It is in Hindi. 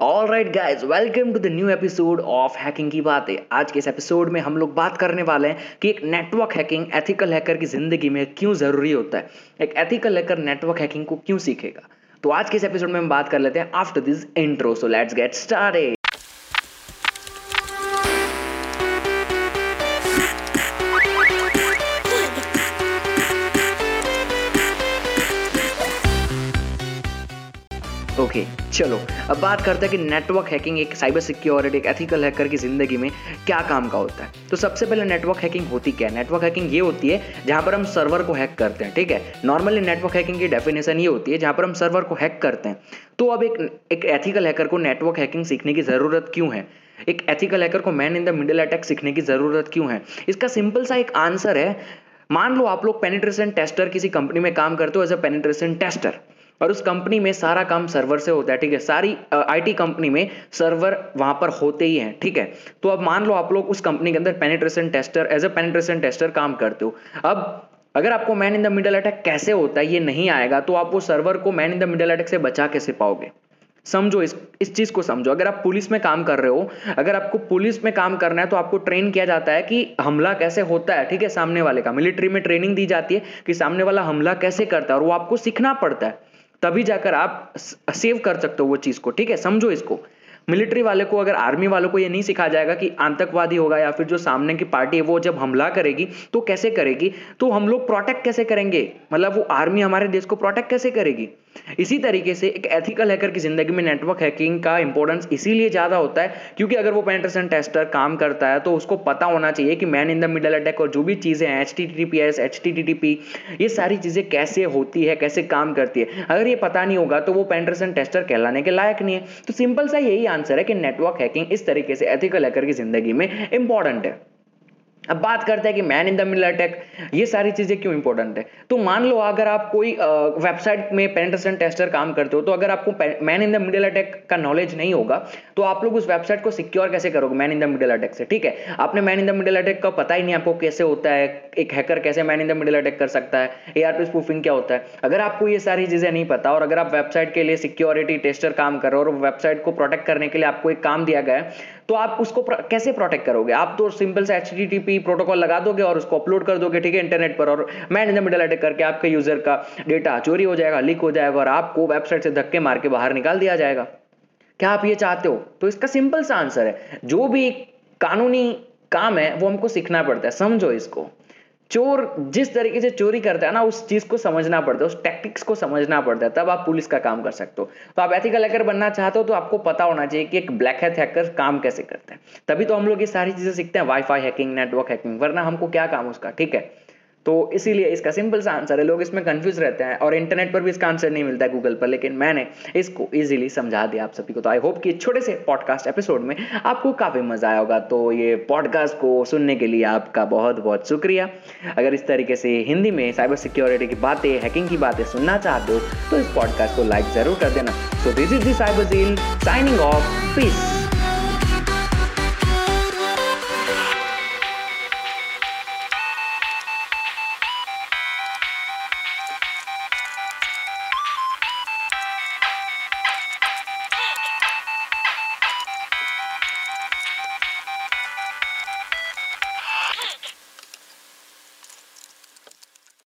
All right guys welcome to the new episode of hacking की बातें। आज के इस एपिसोड में हम लोग बात करने वाले हैं कि एक नेटवर्क हैकिंग एथिकल हैकर की ज़िंदगी में क्यों ज़रूरी होता है? एक एथिकल हैकर नेटवर्क हैकिंग को क्यों सीखेगा? तो आज के इस एपिसोड में हम बात कर लेते हैं after this intro so let's get started okay चलो, अब बात करते हैं कि नेटवर्क हैकिंग एक साइबर सिक्योरिटी एक एथिकल हैकर की ज़िंदगी में क्या काम का होता है। तो सबसे पहले नेटवर्क हैकिंग होती क्या है? नेटवर्क हैकिंग ये होती है जहाँ पर हम सर्वर को हैक करते हैं, ठीक है? नॉर्मली नेटवर्क हैकिंग की डेफिनेशन ये होती है जहाँ पर हम सर्वर को हैक करते हैं। तो अब एक एक एथिकल हैकर को नेटवर्क हैकिंग सीखने की ज़रूरत क्यों है? एक एथिकल हैकर को man in the middle attack सीखने की ज़रूरत क्यों है? इसका सिंपल सा एक आंसर है। मान लो आप लोग पेनिट्रेशन टेस्टर किसी कंपनी में काम करते हो एज अ पेनिट्रेशन टेस्टर और उस कंपनी में सारा काम सर्वर से होता है, ठीक है? सारी आईटी कंपनी में सर्वर वहाँ पर होते ही हैं, ठीक है? तो अब मान लो आप लोग उस कंपनी के अंदर penetration tester as a penetration tester काम करते हो। अब अगर आपको man in the middle attack कैसे होता है, ये नहीं आएगा तो आप वो सर्वर को man in the middle attack से बचा कैसे पाओगे? समझो इस इस चीज़ को समझो। अगर आप पुलिस में काम कर रहे हो, अगर आपको पुलिस में काम करना है तो आपको ट्रेन किया जाता है कि हमला कैसे होता है, ठीक है? सामने वाले का। मिलिट्री में ट्रेनिंग दी जाती है कि सामने वाला हमला कैसे करता है, और वो आपको सीखना पड़ता है। तभी जाकर आप सेव कर सकते हो वो चीज़ को, ठीक है? समझो इसको। मिलिट्री वाले को, अगर आर्मी वालों को ये नहीं सिखाया जाएगा कि आतंकवादी होगा या फिर जो सामने की पार्टी है वो जब हमला करेगी तो कैसे करेगी? तो हम लोग प्रोटेक्ट कैसे करेंगे? मतलब वो आर्मी हमारे देश को प्रोटेक्ट कैसे करेगी? इसी तरीके से एक एथिकल हैकर की ज़िंदगी में नेटवर्क हैकिंग का इंपॉर्टेंस इसीलिए ज़्यादा होता है, क्योंकि अगर वो पेंट्रेशन टेस्टर काम करता है तो उसको पता होना चाहिए कि man in the middle attack और जो भी चीज़ें हैं H T T P S H T T T P ये सारी चीज़ें कैसे होती है, कैसे काम करती है? अगर ये पता नहीं होगा तो वो पेंट्रेशन टेस्टर कहलाने के लायक नहीं है। तो सिंपल सा यही आंसर है कि नेटवर्क हैकिंग इस तरीके से एथिकल हैकर की ज़िंदगी में इंपॉर्टेंट है। अब बात करते हैं कि man in the middle attack ये सारी चीज़ें क्यों इंपॉर्टेंट है? तो मान लो अगर आप कोई वेबसाइट में पेंटेशन टेस्टर काम करते हो तो अगर आपको man in the middle attack का नॉलेज नहीं होगा तो आप लोग उस वेबसाइट को सिक्योर कैसे करोगे man in the middle attack से, ठीक है? आपने man in the middle attack का पता ही नहीं आपको कैसे होता है, एक हैकर कैसे man in the middle attack कर सकता है ए आर स्पूफिंग क्या होता है? अगर आपको ये सारी चीज़ें नहीं पता और अगर आप वेबसाइट के लिए सिक्योरिटी टेस्टर काम कर रहे हो और वेबसाइट को प्रोटेक्ट करने के लिए आपको एक काम दिया गया है तो आप उसको कैसे प्रोटेक्ट करोगे? आप तो सिंपल से एच प्रोटोकॉल लगा दोगे और उसको अपलोड कर दोगे, ठीक है इंटरनेट पर और man in the middle attack करके आपके यूज़र का डेटा चोरी हो जाएगा लीक हो जाएगा और आपको वेबसाइट से धक्के मार के बाहर निकाल दिया जाएगा। क्या आप ये चाहते हो? तो इसका सिंपल सा आंसर है। जो भी कानूनी काम है, वो हमको सीखना पड़ता है, समझो इसको। चोर, जिस तरीके से चोरी करता है ना, उस चीज़ को समझना पड़ता है, उस टैक्टिक्स को समझना पड़ता है, तब आप पुलिस का काम कर सकते हो। तो आप एथिकल हैकर बनना चाहते हो तो आपको पता होना चाहिए कि एक ब्लैक हैथ हैकर काम कैसे करते हैं। तभी तो हम लोग ये सारी चीज़ें सीखते हैं वाईफाई हैकिंग नेटवर्क हैकिंग वरना हमको क्या काम उसका, ठीक है? तो इसीलिए इसका सिंपल सा आंसर है। लोग इसमें कंफ्यूज रहते हैं और इंटरनेट पर भी इसका आंसर नहीं मिलता है गूगल पर, लेकिन मैंने इसको इजीली समझा दिया आप सभी को। तो आई होप कि छोटे से पॉडकास्ट एपिसोड में आपको काफ़ी मज़ा आया होगा। तो ये पॉडकास्ट को सुनने के लिए आपका बहुत बहुत शुक्रिया। अगर इस तरीके से हिंदी में साइबर सिक्योरिटी की बातें हैकिंग की बातें सुनना चाहते हो तो इस पॉडकास्ट को लाइक ज़रूर कर देना। So this is the cyber zeal signing off peace